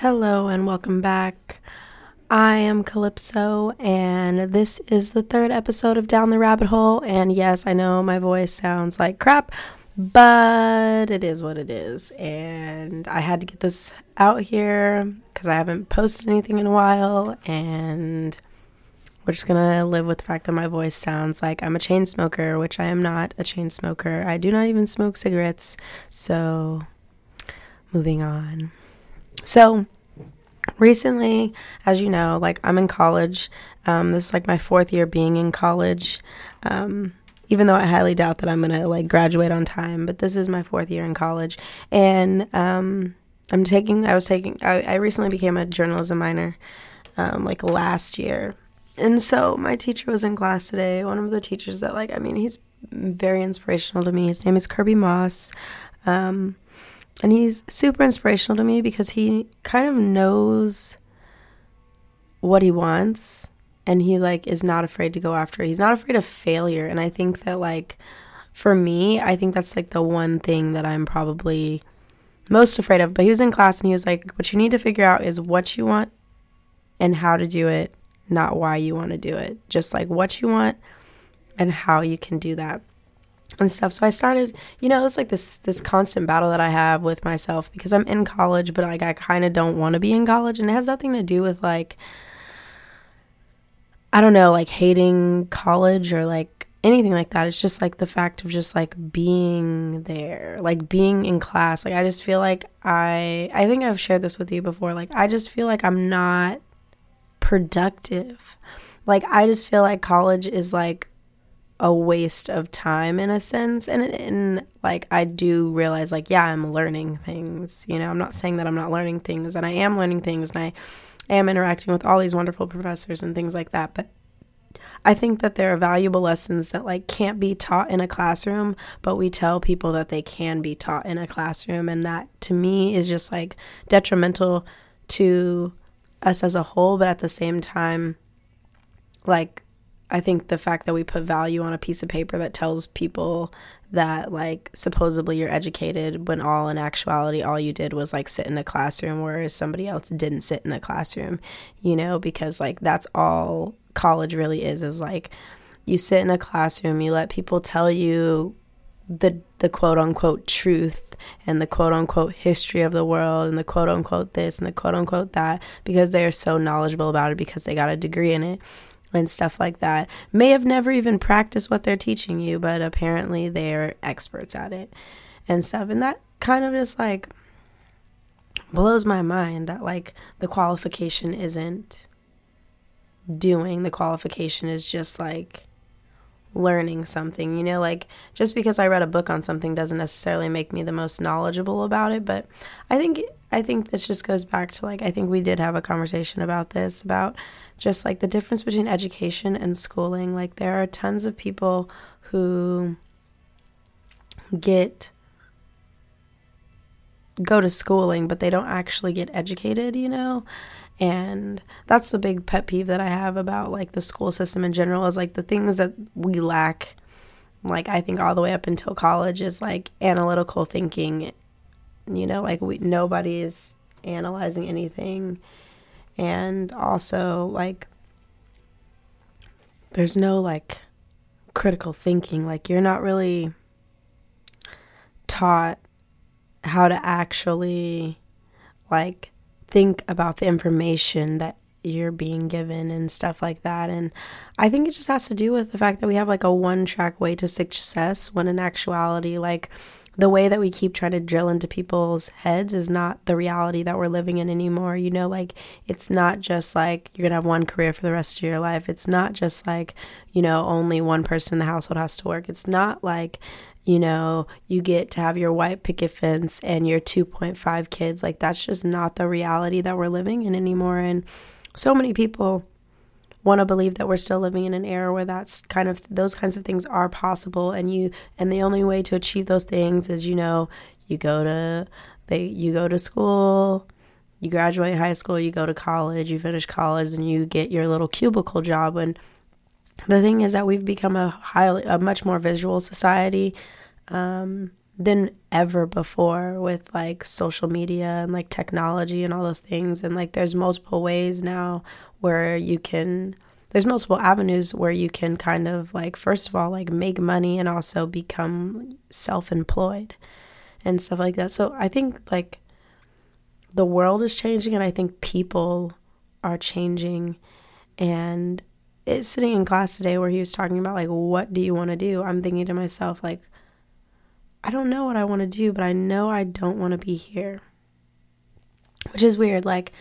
Hello and welcome back. I am Calypso, and this is the third episode of Down the Rabbit Hole. And yes, I know my voice sounds like crap, but it is what it is. And I had to get this out here because I haven't posted anything in a while, and we're just gonna live with the fact that my voice sounds like I'm a chain smoker, which I am not a chain smoker. I do not even smoke cigarettes. So, moving on. So, recently, as you know, like I'm in college. Um, this is like my fourth year being in college. Um, even though I highly doubt that I'm gonna like graduate on time, but this is my fourth year in college, and um, I'm taking. I was taking. I, I recently became a journalism minor, um, like last year, and so my teacher was in class today. One of the teachers that like, I mean, he's very inspirational to me. His name is Kirby Moss. Um, and he's super inspirational to me because he kind of knows what he wants and he like is not afraid to go after it. He's not afraid of failure. And I think that like for me, I think that's like the one thing that I'm probably most afraid of. But he was in class and he was like, What you need to figure out is what you want and how to do it, not why you want to do it. Just like what you want and how you can do that and stuff. So I started, you know, it's like this this constant battle that I have with myself because I'm in college, but like I kind of don't want to be in college, and it has nothing to do with like I don't know, like hating college or like anything like that. It's just like the fact of just like being there, like being in class. Like I just feel like I I think I've shared this with you before. Like I just feel like I'm not productive. Like I just feel like college is like a waste of time in a sense. And and like I do realize like yeah I'm learning things you know I'm not saying that I'm not learning things and I am learning things and I am interacting with all these wonderful professors and things like that. But I think that there are valuable lessons that like can't be taught in a classroom but we tell people that they can be taught in a classroom. And that to me is just like detrimental to us as a whole but at the same time like I think the fact that we put value on a piece of paper that tells people that like supposedly you're educated when all in actuality all you did was like sit in a classroom whereas somebody else didn't sit in a classroom, you know, because like that's all college really is is like you sit in a classroom, you let people tell you the the quote unquote truth and the quote unquote history of the world and the quote unquote this and the quote unquote that because they are so knowledgeable about it because they got a degree in it and stuff like that may have never even practiced what they're teaching you, but apparently they're experts at it and stuff. And that kind of just like blows my mind that like the qualification isn't doing, the qualification is just like learning something. You know, like just because I read a book on something doesn't necessarily make me the most knowledgeable about it, but I think I think this just goes back to like I think we did have a conversation about this about just like the difference between education and schooling. Like there are tons of people who get go to schooling but they don't actually get educated, you know? And that's the big pet peeve that I have about like the school system in general is like the things that we lack like I think all the way up until college is like analytical thinking. You know, like we nobody is analyzing anything and also like there's no like critical thinking like you're not really taught how to actually like think about the information that you're being given and stuff like that and i think it just has to do with the fact that we have like a one track way to success when in actuality like the way that we keep trying to drill into people's heads is not the reality that we're living in anymore. You know, like it's not just like you're going to have one career for the rest of your life. It's not just like, you know, only one person in the household has to work. It's not like, you know, you get to have your white picket fence and your 2.5 kids. Like that's just not the reality that we're living in anymore. And so many people want to believe that we're still living in an era where that's kind of those kinds of things are possible and you and the only way to achieve those things is you know you go to they you go to school you graduate high school you go to college you finish college and you get your little cubicle job. And the thing is that we've become a highly a much more visual society. Um, than ever before with like social media and like technology and all those things and like there's multiple ways now where you can there's multiple avenues where you can kind of like first of all like make money and also become self-employed and stuff like that. So I think like the world is changing and I think people are changing and it's sitting in class today where he was talking about like what do you want to do? I'm thinking to myself like I don't know what I want to do, but I know I don't want to be here. Which is weird like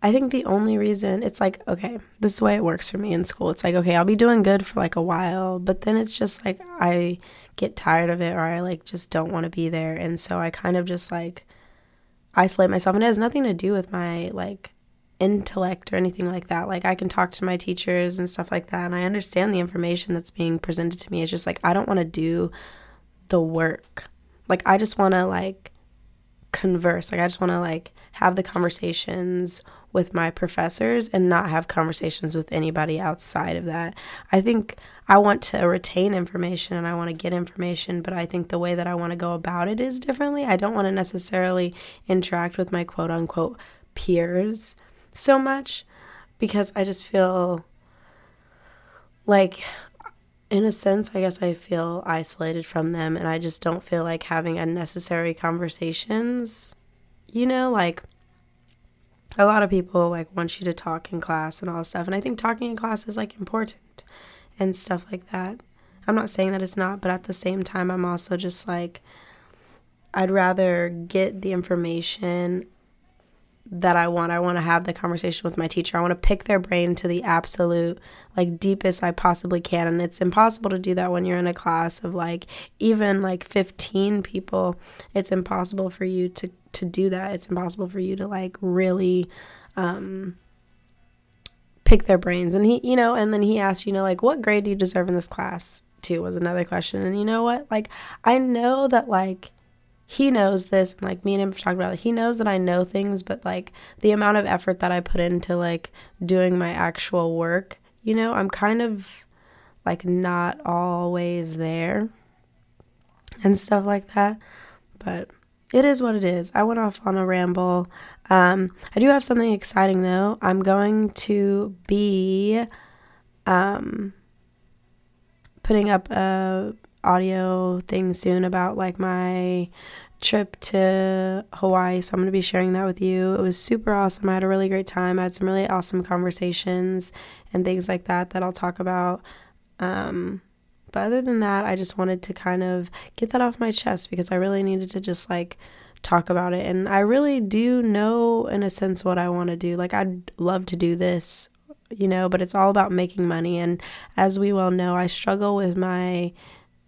I think the only reason it's like, okay, this is the way it works for me in school. It's like, okay, I'll be doing good for like a while, but then it's just like I get tired of it or I like just don't want to be there. And so I kind of just like isolate myself. And it has nothing to do with my like intellect or anything like that. Like I can talk to my teachers and stuff like that. And I understand the information that's being presented to me. It's just like I don't want to do the work. Like I just want to like converse. Like I just want to like have the conversations with my professors and not have conversations with anybody outside of that. I think I want to retain information and I want to get information, but I think the way that I want to go about it is differently. I don't want to necessarily interact with my quote unquote peers so much because I just feel like in a sense, I guess I feel isolated from them and I just don't feel like having unnecessary conversations. You know, like a lot of people like want you to talk in class and all stuff and i think talking in class is like important and stuff like that i'm not saying that it's not but at the same time i'm also just like i'd rather get the information that I want. I want to have the conversation with my teacher. I want to pick their brain to the absolute like deepest I possibly can. And it's impossible to do that when you're in a class of like even like 15 people. It's impossible for you to to do that. It's impossible for you to like really um pick their brains. And he, you know, and then he asked, you know, like what grade do you deserve in this class? Too was another question. And you know what? Like I know that like he knows this and like me and him have talked about it. He knows that I know things, but like the amount of effort that I put into like doing my actual work, you know, I'm kind of like not always there and stuff like that. But it is what it is. I went off on a ramble. Um, I do have something exciting though. I'm going to be um, putting up a audio thing soon about like my trip to Hawaii. So I'm going to be sharing that with you. It was super awesome. I had a really great time. I had some really awesome conversations and things like that that I'll talk about. Um, but other than that, I just wanted to kind of get that off my chest because I really needed to just like talk about it. And I really do know, in a sense, what I want to do. Like, I'd love to do this, you know, but it's all about making money. And as we well know, I struggle with my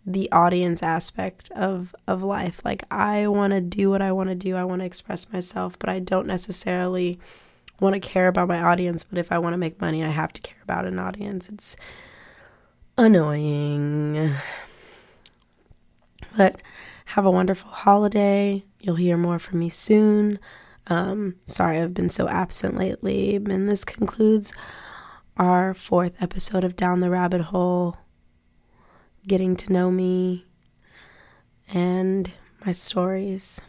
the audience aspect of of life. Like I want to do what I want to do. I want to express myself, but I don't necessarily want to care about my audience, but if I want to make money, I have to care about an audience. It's annoying. But have a wonderful holiday. You'll hear more from me soon. Um, sorry I've been so absent lately. And this concludes our fourth episode of Down the Rabbit Hole getting to know me and my stories.